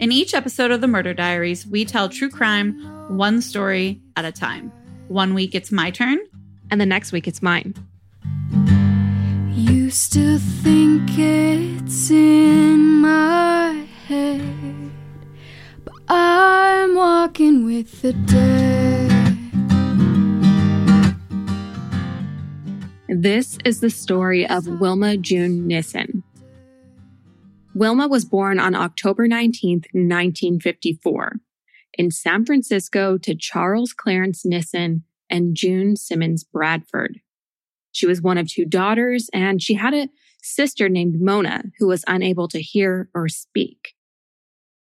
In each episode of the Murder Diaries, we tell true crime one story at a time. One week it's my turn, And the next week, it's mine. You still think it's in my head, but I'm walking with the dead. This is the story of Wilma June Nissen. Wilma was born on October 19, 1954, in San Francisco to Charles Clarence Nissen and June Simmons Bradford. She was one of two daughters, and she had a sister named Mona who was unable to hear or speak.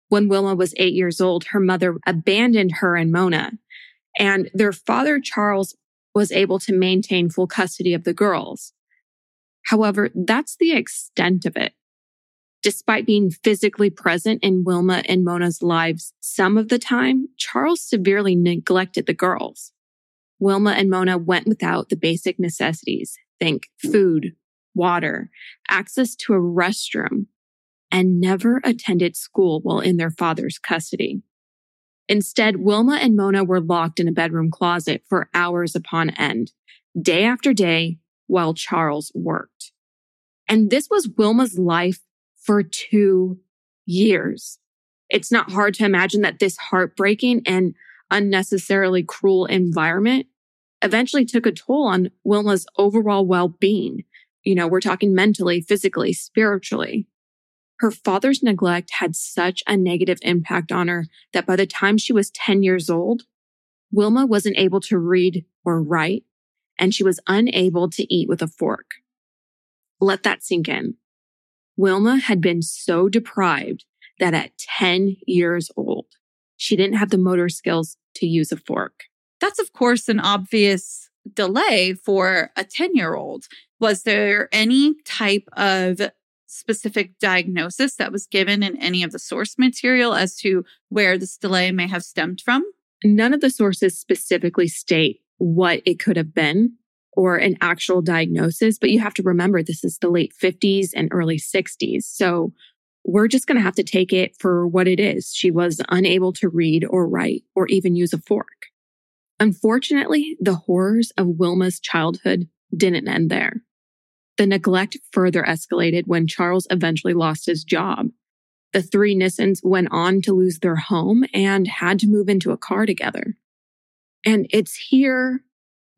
When Wilma was eight years old, her mother abandoned her and Mona, and their father, Charles, was able to maintain full custody of the girls. However, that's the extent of it. Despite being physically present in Wilma and Mona's lives some of the time, Charles severely neglected the girls. Wilma and Mona went without the basic necessities. Think food, water, access to a restroom, and never attended school while in their father's custody. Instead, Wilma and Mona were locked in a bedroom closet for hours upon end, day after day, while Charles worked. And this was Wilma's life for two years. It's not hard to imagine that this heartbreaking and unnecessarily cruel environment eventually took a toll on Wilma's overall well-being. You know, we're talking mentally, physically, spiritually. Her father's neglect had such a negative impact on her that by the time she was 10 years old, Wilma wasn't able to read or write, and she was unable to eat with a fork. Let that sink in. Wilma had been so deprived that at 10 years old, she didn't have the motor skills to use a fork. That's, of course, an obvious delay for a 10 year old. Was there any type of specific diagnosis that was given in any of the source material as to where this delay may have stemmed from? None of the sources specifically state what it could have been or an actual diagnosis, but you have to remember this is the late 50s and early 60s. So we're just going to have to take it for what it is. She was unable to read or write or even use a fork. Unfortunately, the horrors of Wilma's childhood didn't end there. The neglect further escalated when Charles eventually lost his job. The three Nissens went on to lose their home and had to move into a car together. And it's here,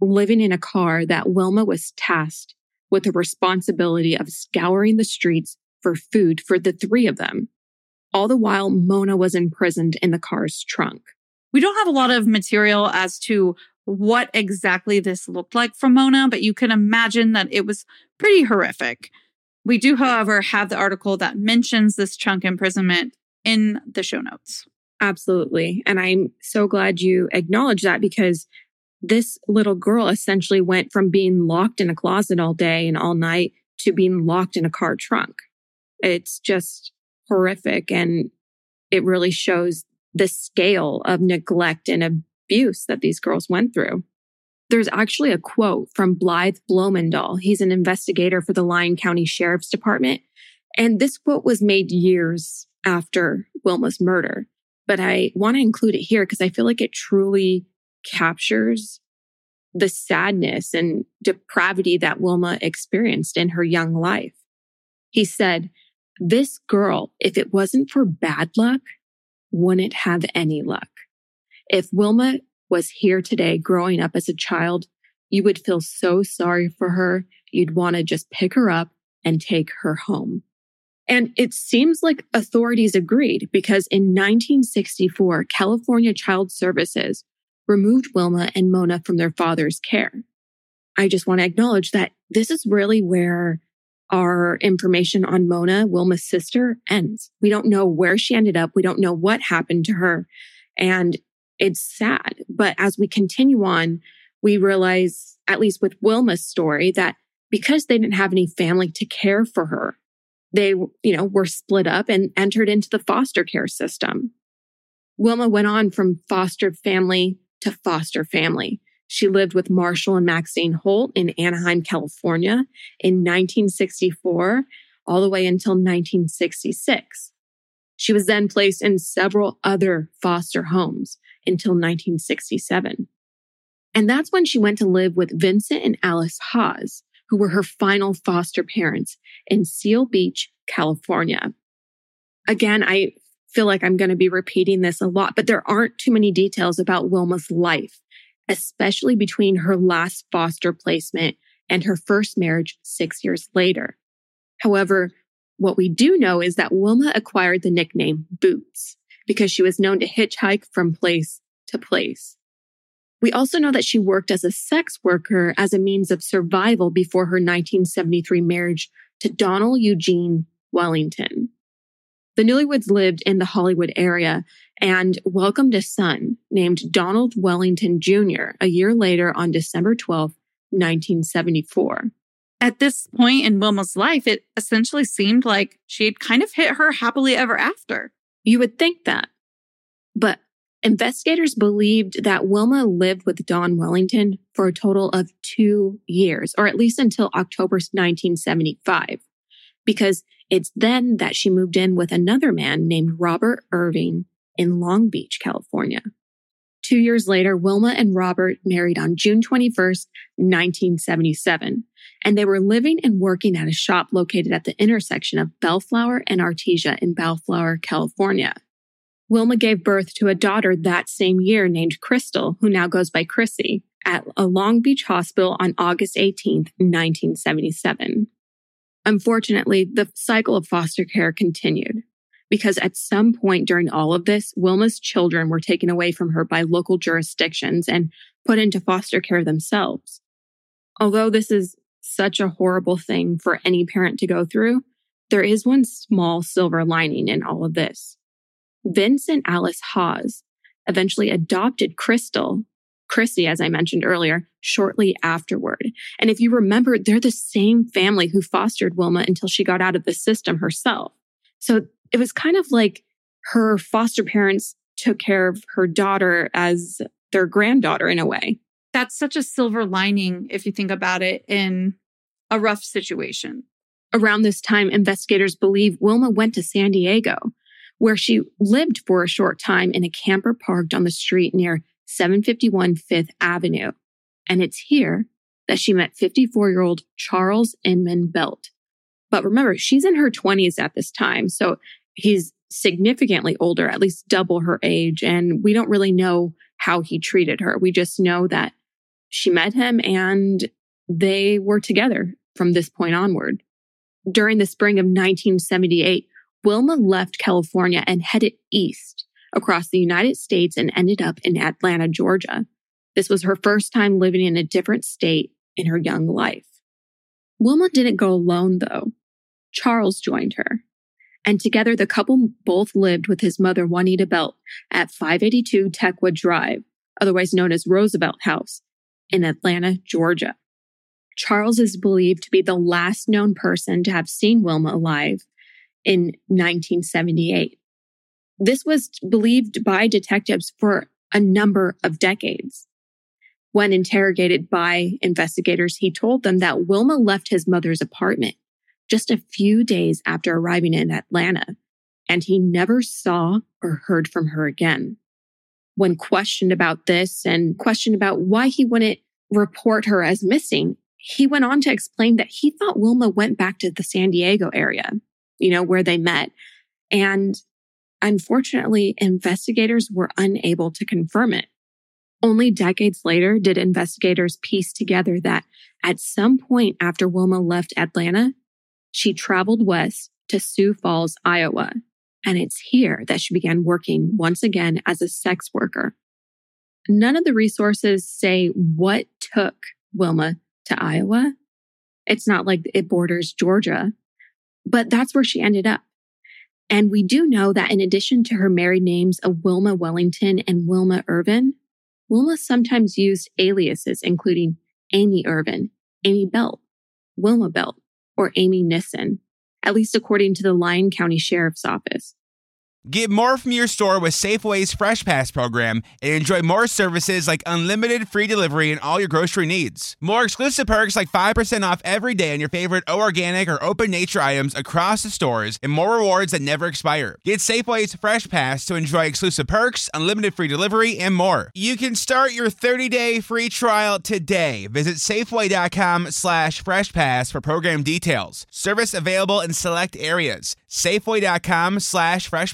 living in a car, that Wilma was tasked with the responsibility of scouring the streets for food for the three of them. All the while, Mona was imprisoned in the car's trunk. We don't have a lot of material as to what exactly this looked like for Mona, but you can imagine that it was pretty horrific. We do, however, have the article that mentions this trunk imprisonment in the show notes. Absolutely. And I'm so glad you acknowledge that because this little girl essentially went from being locked in a closet all day and all night to being locked in a car trunk. It's just horrific. And it really shows the scale of neglect and abuse that these girls went through. There's actually a quote from Blythe Bloemendaal. He's an investigator for the Lyon County Sheriff's Department. And this quote was made years after Wilma's murder. But I want to include it here because I feel like it truly captures the sadness and depravity that Wilma experienced in her young life. He said, This girl, if it wasn't for bad luck, wouldn't have any luck. If Wilma was here today growing up as a child, you would feel so sorry for her. You'd want to just pick her up and take her home. And it seems like authorities agreed because in 1964, California Child Services removed Wilma and Mona from their father's care. I just want to acknowledge that this is really where our information on Mona, Wilma's sister, ends. We don't know where she ended up. We don't know what happened to her. And it's sad. But as we continue on, we realize, at least with Wilma's story, that because they didn't have any family to care for her, they, you know, were split up and entered into the foster care system. Wilma went on from foster family to foster family. She lived with Marshall and Maxine Holt in Anaheim, California in 1964, all the way until 1966. She was then placed in several other foster homes until 1967. And that's when she went to live with Vincent and Alice Haas, who were her final foster parents in Seal Beach, California. Again, I feel like I'm going to be repeating this a lot, but there aren't too many details about Wilma's life especially between her last foster placement and her first marriage six years later. However, what we do know is that Wilma acquired the nickname Boots because she was known to hitchhike from place to place. We also know that she worked as a sex worker as a means of survival before her 1973 marriage to Donald Eugene Wellington. The newlyweds lived in the Hollywood area and welcomed a son named Donald Wellington Jr. a year later on December 12, 1974. At this point in Wilma's life, it essentially seemed like she had kind of hit her happily ever after. You would think that. But investigators believed that Wilma lived with Don Wellington for a total of two years, or at least until October 1975, because it's then that she moved in with another man named Robert Irving in Long Beach, California. Two years later, Wilma and Robert married on June 21st, 1977, and they were living and working at a shop located at the intersection of Bellflower and Artesia in Bellflower, California. Wilma gave birth to a daughter that same year named Crystal, who now goes by Chrissy, at a Long Beach hospital on August 18th, 1977. Unfortunately, the cycle of foster care continued because at some point during all of this, Wilma's children were taken away from her by local jurisdictions and put into foster care themselves. Although this is such a horrible thing for any parent to go through, there is one small silver lining in all of this. Vince and Alice Haas eventually adopted Crystal, Chrissy, as I mentioned earlier, shortly afterward. And if you remember, they're the same family who fostered Wilma until she got out of the system herself. So it was kind of like her foster parents took care of her daughter as their granddaughter in a way. That's such a silver lining if you think about it in a rough situation. Around this time, investigators believe Wilma went to San Diego, where she lived for a short time in a camper parked on the street near 751 Fifth Avenue. And it's here that she met 54 year old Charles Inman Belt. But remember, she's in her 20s at this time. So he's significantly older, at least double her age. And we don't really know how he treated her. We just know that she met him and they were together from this point onward. During the spring of 1978, Wilma left California and headed east across the United States and ended up in Atlanta, Georgia. This was her first time living in a different state in her young life. Wilma didn't go alone though. Charles joined her and together the couple both lived with his mother Juanita Belt at 582 Techwood Drive, otherwise known as Roosevelt House, in Atlanta, Georgia. Charles is believed to be the last known person to have seen Wilma alive in 1978. This was believed by detectives for a number of decades. When interrogated by investigators, he told them that Wilma left his mother's apartment just a few days after arriving in Atlanta, and he never saw or heard from her again. When questioned about this and questioned about why he wouldn't report her as missing, he went on to explain that he thought Wilma went back to the San Diego area, you know, where they met. And Unfortunately, investigators were unable to confirm it. Only decades later did investigators piece together that at some point after Wilma left Atlanta, she traveled west to Sioux Falls, Iowa. And it's here that she began working once again as a sex worker. None of the resources say what took Wilma to Iowa. It's not like it borders Georgia, but that's where she ended up. And we do know that in addition to her married names of Wilma Wellington and Wilma Irvin, Wilma sometimes used aliases including Amy Irvin, Amy Belt, Wilma Belt, or Amy Nissen, at least according to the Lyon County Sheriff's Office. Get more from your store with Safeway's Fresh Pass program and enjoy more services like unlimited free delivery and all your grocery needs. More exclusive perks like 5% off every day on your favorite O organic or open nature items across the stores and more rewards that never expire. Get Safeway's Fresh Pass to enjoy exclusive perks, unlimited free delivery, and more. You can start your 30-day free trial today. Visit safeway.com slash fresh pass for program details. Service available in select areas. Safeway.com slash fresh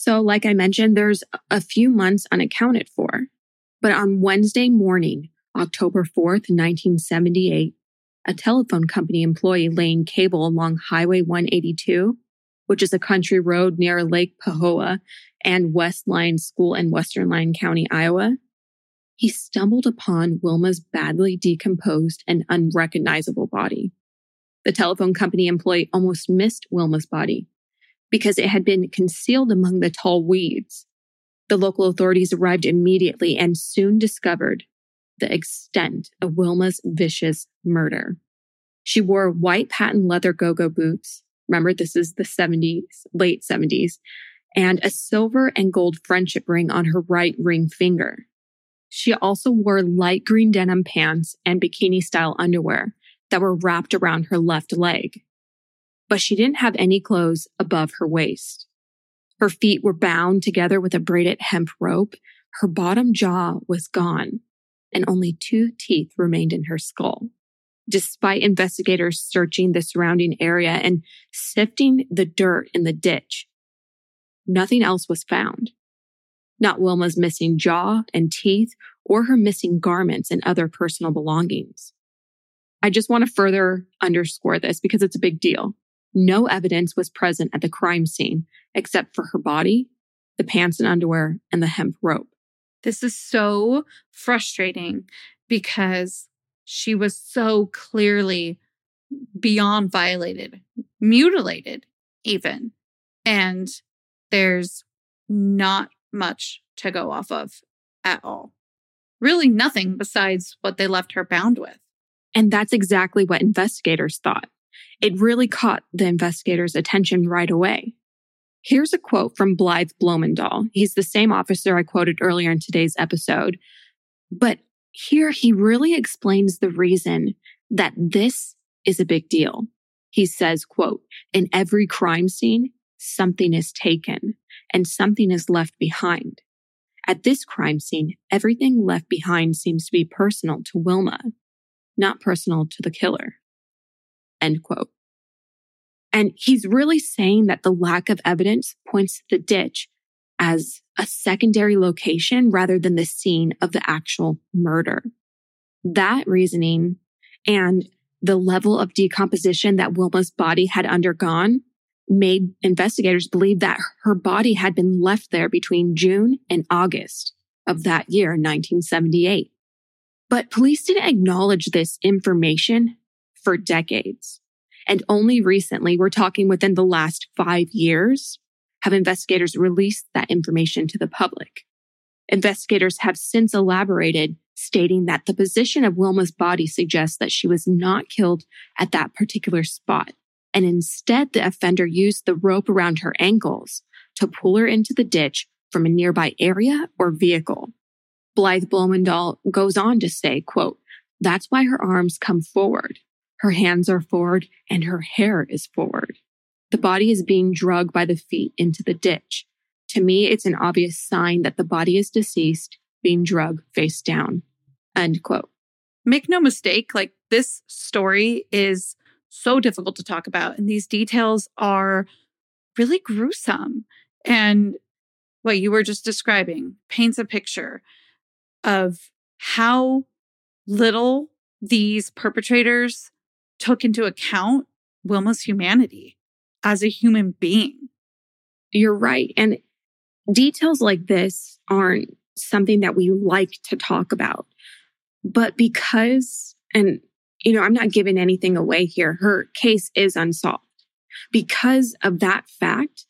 So, like I mentioned, there's a few months unaccounted for. But on Wednesday morning, October 4th, 1978, a telephone company employee laying cable along Highway 182, which is a country road near Lake Pahoja and West Lyon School in Western Lyon County, Iowa, he stumbled upon Wilma's badly decomposed and unrecognizable body. The telephone company employee almost missed Wilma's body because it had been concealed among the tall weeds. The local authorities arrived immediately and soon discovered the extent of Wilma's vicious murder. She wore white patent leather go-go boots. Remember, this is the 70s, late 70s, and a silver and gold friendship ring on her right ring finger. She also wore light green denim pants and bikini style underwear that were wrapped around her left leg but she didn't have any clothes above her waist. Her feet were bound together with a braided hemp rope. Her bottom jaw was gone and only two teeth remained in her skull. Despite investigators searching the surrounding area and sifting the dirt in the ditch, nothing else was found. Not Wilma's missing jaw and teeth or her missing garments and other personal belongings. I just want to further underscore this because it's a big deal. No evidence was present at the crime scene except for her body, the pants and underwear, and the hemp rope. This is so frustrating because she was so clearly beyond violated, mutilated, even. And there's not much to go off of at all. Really, nothing besides what they left her bound with. And that's exactly what investigators thought. It really caught the investigators' attention right away. Here's a quote from Blythe Bloemendaal. He's the same officer I quoted earlier in today's episode. But here he really explains the reason that this is a big deal. He says, quote, in every crime scene, something is taken and something is left behind. At this crime scene, everything left behind seems to be personal to Wilma, not personal to the killer. End quote. And he's really saying that the lack of evidence points to the ditch as a secondary location rather than the scene of the actual murder. That reasoning and the level of decomposition that Wilma's body had undergone made investigators believe that her body had been left there between June and August of that year, 1978. But police didn't acknowledge this information for decades. And only recently, we're talking within the last five years, have investigators released that information to the public. Investigators have since elaborated, stating that the position of Wilma's body suggests that she was not killed at that particular spot. And instead, the offender used the rope around her ankles to pull her into the ditch from a nearby area or vehicle. Blythe Bloemendaal goes on to say, quote, that's why her arms come forward. Her hands are forward and her hair is forward. The body is being dragged by the feet into the ditch. To me, it's an obvious sign that the body is deceased, being drugged face down. End quote. Make no mistake, like this story is so difficult to talk about. And these details are really gruesome. And what you were just describing paints a picture of how little these perpetrators took into account Wilma's humanity as a human being. You're right. And details like this aren't something that we like to talk about. But because, and, you know, I'm not giving anything away here, her case is unsolved. Because of that fact,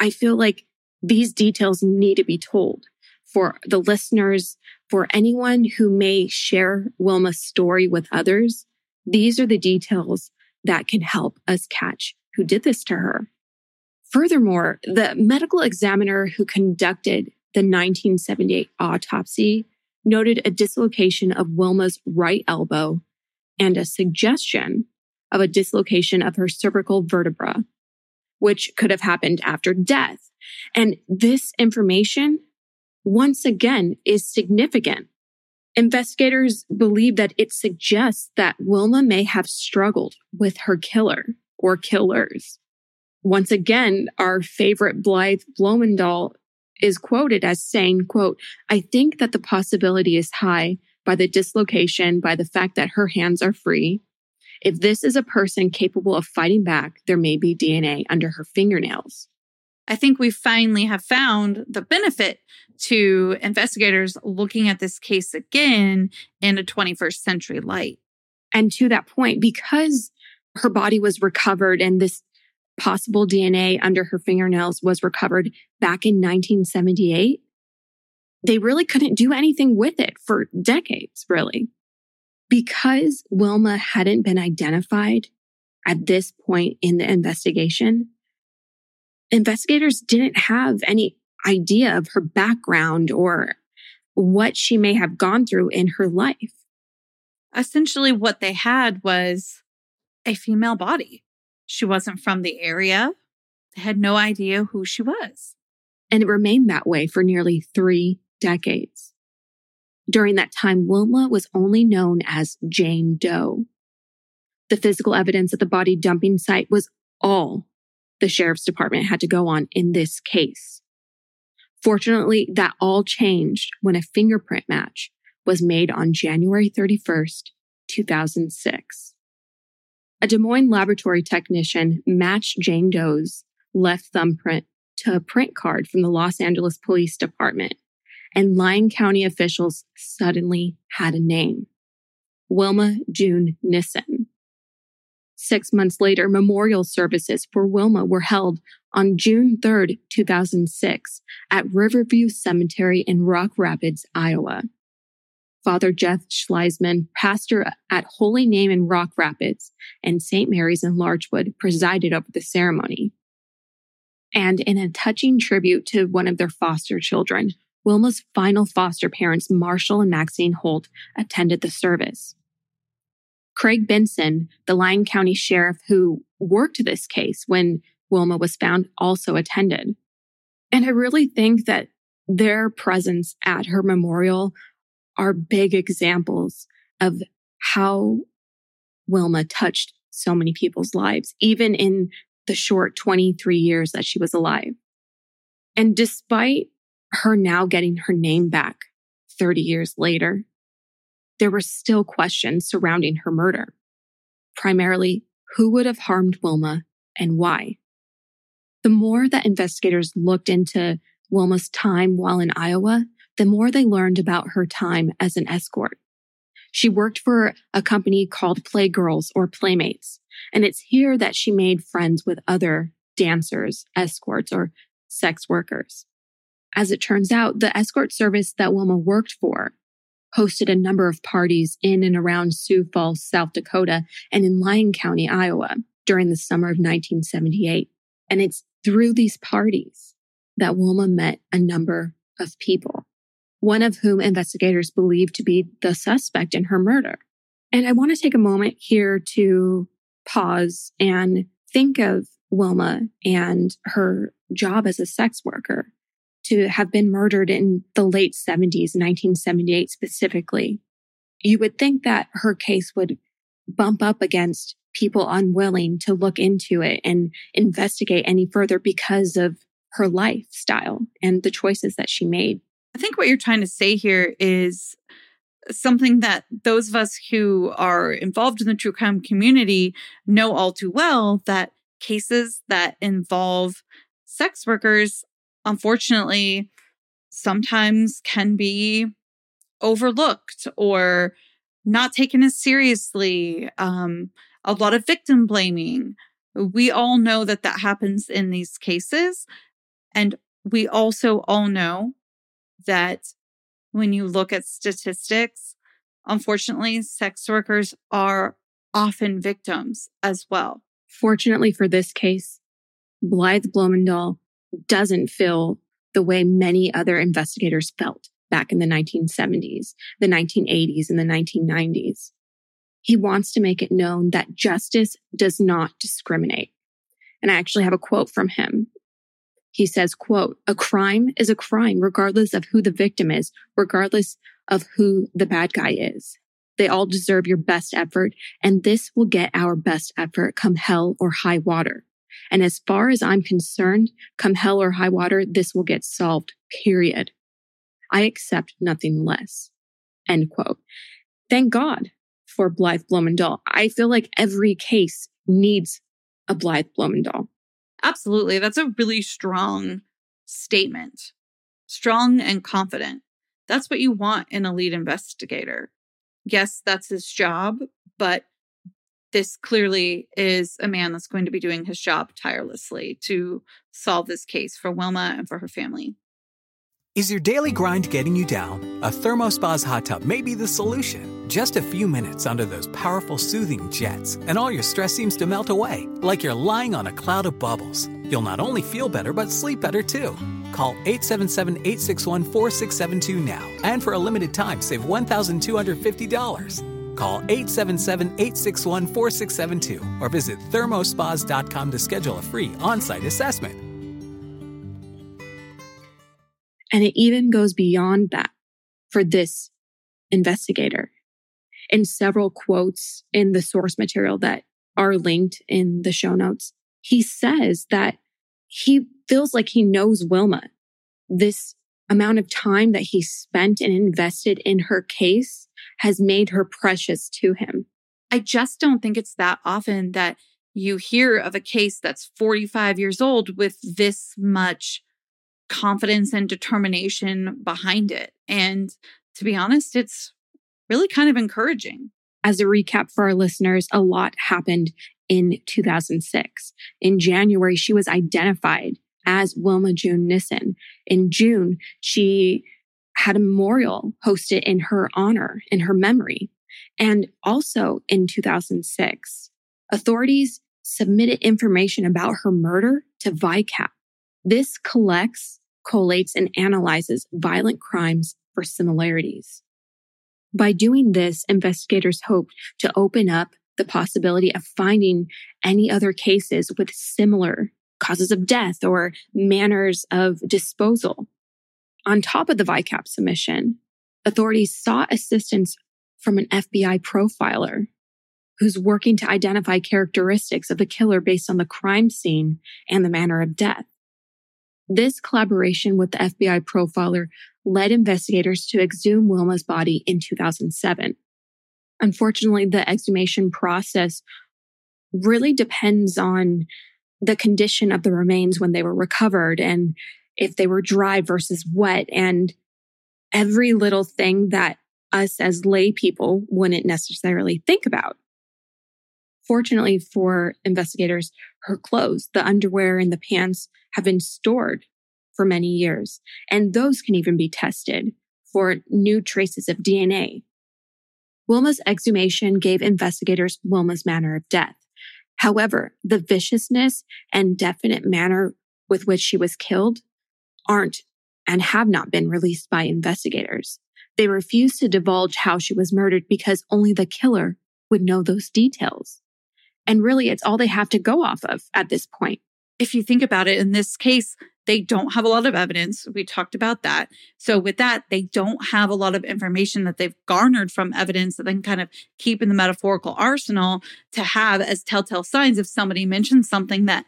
I feel like these details need to be told for the listeners, for anyone who may share Wilma's story with others. These are the details that can help us catch who did this to her. Furthermore, the medical examiner who conducted the 1978 autopsy noted a dislocation of Wilma's right elbow and a suggestion of a dislocation of her cervical vertebra, which could have happened after death. And this information, once again, is significant. Investigators believe that it suggests that Wilma may have struggled with her killer or killers. Once again, our favorite Blythe Bloemendaal is quoted as saying, quote, I think that the possibility is high by the dislocation, by the fact that her hands are free. If this is a person capable of fighting back, there may be DNA under her fingernails. I think we finally have found the benefit to investigators looking at this case again in a 21st century light. And to that point, because her body was recovered and this possible DNA under her fingernails was recovered back in 1978, they really couldn't do anything with it for decades, really. Because Wilma hadn't been identified at this point in the investigation, investigators didn't have any idea of her background or what she may have gone through in her life. Essentially, what they had was a female body. She wasn't from the area, they had no idea who she was. And it remained that way for nearly three decades. During that time, Wilma was only known as Jane Doe. The physical evidence at the body dumping site was all the sheriff's department had to go on in this case. Fortunately, that all changed when a fingerprint match was made on January 31st, 2006. A Des Moines laboratory technician matched Jane Doe's left thumbprint to a print card from the Los Angeles Police Department, and Lyon County officials suddenly had a name. Wilma June Nissen. Six months later, memorial services for Wilma were held on June 3, 2006, at Riverview Cemetery in Rock Rapids, Iowa. Father Jeff Schleisman, pastor at Holy Name in Rock Rapids and St. Mary's in Larchwood, presided over the ceremony. And in a touching tribute to one of their foster children, Wilma's final foster parents, Marshall and Maxine Holt, attended the service. Craig Benson, the Lyon County sheriff who worked this case when Wilma was found, also attended. And I really think that their presence at her memorial are big examples of how Wilma touched so many people's lives, even in the short 23 years that she was alive. And despite her now getting her name back 30 years later, there were still questions surrounding her murder. Primarily, who would have harmed Wilma and why? The more that investigators looked into Wilma's time while in Iowa, the more they learned about her time as an escort. She worked for a company called Playgirls or Playmates, and it's here that she made friends with other dancers, escorts, or sex workers. As it turns out, the escort service that Wilma worked for hosted a number of parties in and around Sioux Falls, South Dakota, and in Lyon County, Iowa during the summer of 1978. And it's through these parties that Wilma met a number of people, one of whom investigators believe to be the suspect in her murder. And I want to take a moment here to pause and think of Wilma and her job as a sex worker to have been murdered in the late 70s, 1978 specifically. You would think that her case would bump up against people unwilling to look into it and investigate any further because of her lifestyle and the choices that she made. I think what you're trying to say here is something that those of us who are involved in the true crime community know all too well that cases that involve sex workers, unfortunately, sometimes can be overlooked or not taken as seriously. Um, a lot of victim blaming. We all know that that happens in these cases. And we also all know that when you look at statistics, unfortunately, sex workers are often victims as well. Fortunately for this case, Blythe Bloemendaal doesn't feel the way many other investigators felt back in the 1970s, the 1980s, and the 1990s. He wants to make it known that justice does not discriminate. And I actually have a quote from him. He says, quote, a crime is a crime regardless of who the victim is, regardless of who the bad guy is. They all deserve your best effort, and this will get our best effort come hell or high water. And as far as I'm concerned, come hell or high water, this will get solved, period. I accept nothing less. End quote. Thank God for Blythe Bloemendaal. I feel like every case needs a Blythe Bloemendaal. Absolutely. That's a really strong statement. Strong and confident. That's what you want in a lead investigator. Yes, that's his job, but this clearly is a man that's going to be doing his job tirelessly to solve this case for Wilma and for her family. Is your daily grind getting you down? A Thermospa's hot tub may be the solution. Just a few minutes under those powerful soothing jets, and all your stress seems to melt away, like you're lying on a cloud of bubbles. You'll not only feel better, but sleep better too. Call 877 861 4672 now, and for a limited time, save $1,250. Call 877 861 4672 or visit thermospas.com to schedule a free on site assessment. And it even goes beyond that for this investigator. In several quotes in the source material that are linked in the show notes, he says that he feels like he knows Wilma. This amount of time that he spent and invested in her case has made her precious to him. I just don't think it's that often that you hear of a case that's 45 years old with this much confidence and determination behind it. And to be honest, it's really kind of encouraging. As a recap for our listeners, a lot happened in 2006. In January, she was identified as Wilma June Nissen. In June, she had a memorial hosted in her honor, in her memory. And also in 2006, authorities submitted information about her murder to VICAP. This collects collates and analyzes violent crimes for similarities. By doing this, investigators hoped to open up the possibility of finding any other cases with similar causes of death or manners of disposal. On top of the VICAP submission, authorities sought assistance from an FBI profiler who's working to identify characteristics of the killer based on the crime scene and the manner of death. This collaboration with the FBI profiler led investigators to exhume Wilma's body in 2007. Unfortunately, the exhumation process really depends on the condition of the remains when they were recovered and if they were dry versus wet and every little thing that us as lay people wouldn't necessarily think about. Fortunately for investigators, her clothes, the underwear and the pants have been stored for many years, and those can even be tested for new traces of DNA. Wilma's exhumation gave investigators Wilma's manner of death. However, the viciousness and definite manner with which she was killed aren't and have not been released by investigators. They refuse to divulge how she was murdered because only the killer would know those details. And really, it's all they have to go off of at this point. If you think about it, in this case, they don't have a lot of evidence. We talked about that. So, with that, they don't have a lot of information that they've garnered from evidence that they can kind of keep in the metaphorical arsenal to have as telltale signs if somebody mentions something that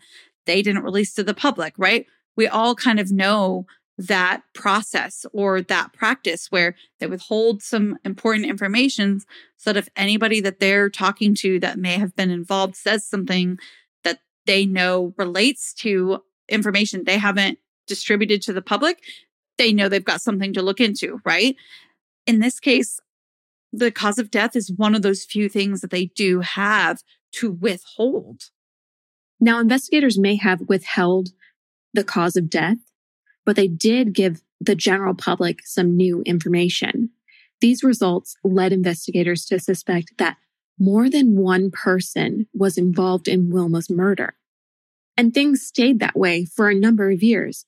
they didn't release to the public, right? We all kind of know that process or that practice where they withhold some important information so that if anybody that they're talking to that may have been involved says something that they know relates to information they haven't distributed to the public, they know they've got something to look into, right? In this case, the cause of death is one of those few things that they do have to withhold. Now, investigators may have withheld the cause of death but they did give the general public some new information. These results led investigators to suspect that more than one person was involved in Wilma's murder. And things stayed that way for a number of years.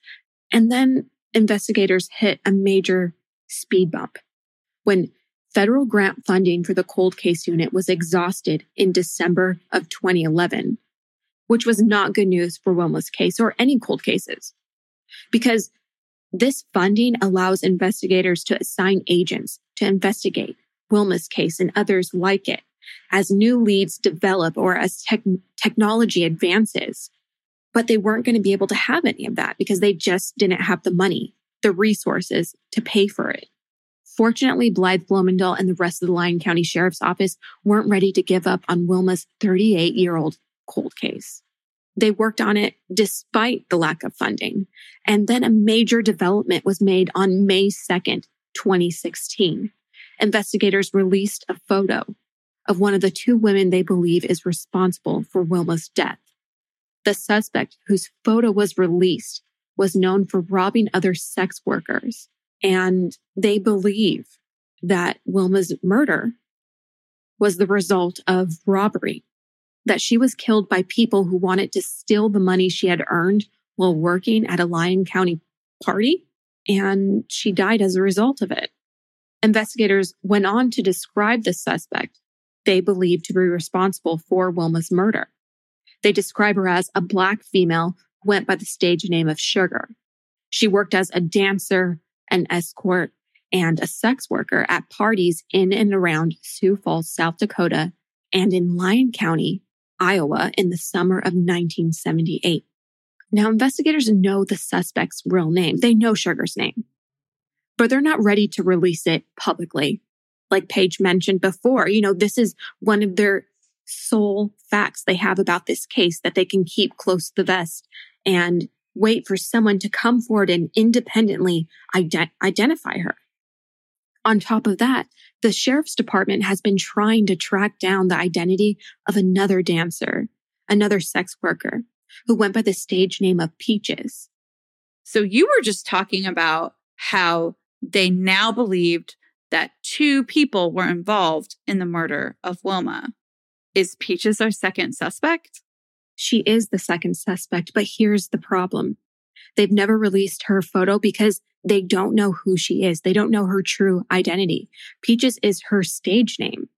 And then investigators hit a major speed bump when federal grant funding for the cold case unit was exhausted in December of 2011, which was not good news for Wilma's case or any cold cases because this funding allows investigators to assign agents to investigate Wilma's case and others like it as new leads develop or as tech- technology advances. But they weren't going to be able to have any of that because they just didn't have the money, the resources to pay for it. Fortunately, Blythe Bloemendaal and the rest of the Lyon County Sheriff's Office weren't ready to give up on Wilma's 38 year old cold case. They worked on it despite the lack of funding. And then a major development was made on May 2nd, 2016. Investigators released a photo of one of the two women they believe is responsible for Wilma's death. The suspect whose photo was released was known for robbing other sex workers. And they believe that Wilma's murder was the result of robbery that she was killed by people who wanted to steal the money she had earned while working at a Lyon County party. And she died as a result of it. Investigators went on to describe the suspect they believed to be responsible for Wilma's murder. They describe her as a black female who went by the stage name of Sugar. She worked as a dancer, an escort, and a sex worker at parties in and around Sioux Falls, South Dakota, and in Lyon County, Iowa in the summer of 1978. Now, investigators know the suspect's real name. They know Sugar's name, but they're not ready to release it publicly. Like Paige mentioned before, you know, this is one of their sole facts they have about this case that they can keep close to the vest and wait for someone to come forward and independently ident- identify her. On top of that, the sheriff's department has been trying to track down the identity of another dancer, another sex worker who went by the stage name of Peaches. So you were just talking about how they now believed that two people were involved in the murder of Wilma. Is Peaches our second suspect? She is the second suspect, but here's the problem. They've never released her photo because they don't know who she is. They don't know her true identity. Peaches is her stage name.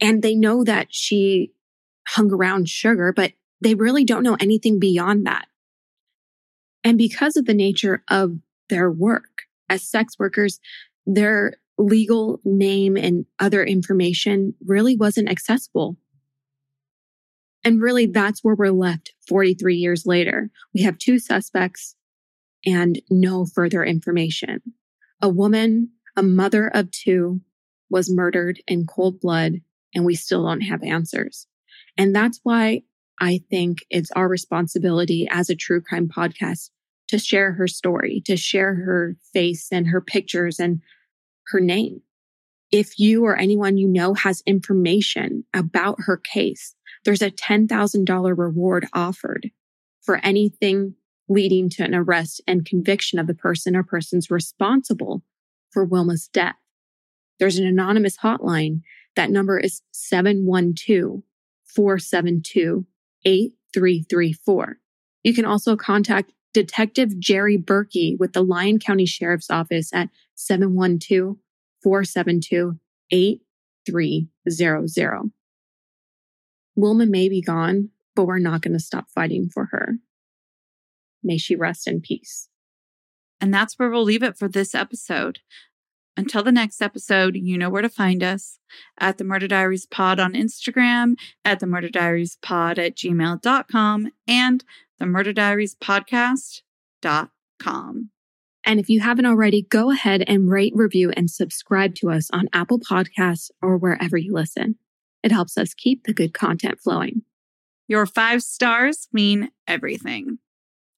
And they know that she hung around Sugar, but they really don't know anything beyond that. And because of the nature of their work as sex workers, their legal name and other information really wasn't accessible. And really, that's where we're left 43 years later. We have two suspects and no further information. A woman, a mother of two, was murdered in cold blood, and we still don't have answers. And that's why I think it's our responsibility as a true crime podcast to share her story, to share her face and her pictures and her name. If you or anyone you know has information about her case, there's a $10,000 reward offered for anything leading to an arrest and conviction of the person or persons responsible for Wilma's death. There's an anonymous hotline. That number is 712 472 8334. You can also contact Detective Jerry Birkey with the Lyon County Sheriff's Office at 712 472 8300. Wilma may be gone, but we're not going to stop fighting for her. May she rest in peace. And that's where we'll leave it for this episode. Until the next episode, you know where to find us at the Murder Diaries Pod on Instagram, at the Murder Diaries Pod at gmail.com, and the Murder Diaries Podcast.com. And if you haven't already, go ahead and rate, review, and subscribe to us on Apple Podcasts or wherever you listen. It helps us keep the good content flowing. Your five stars mean everything.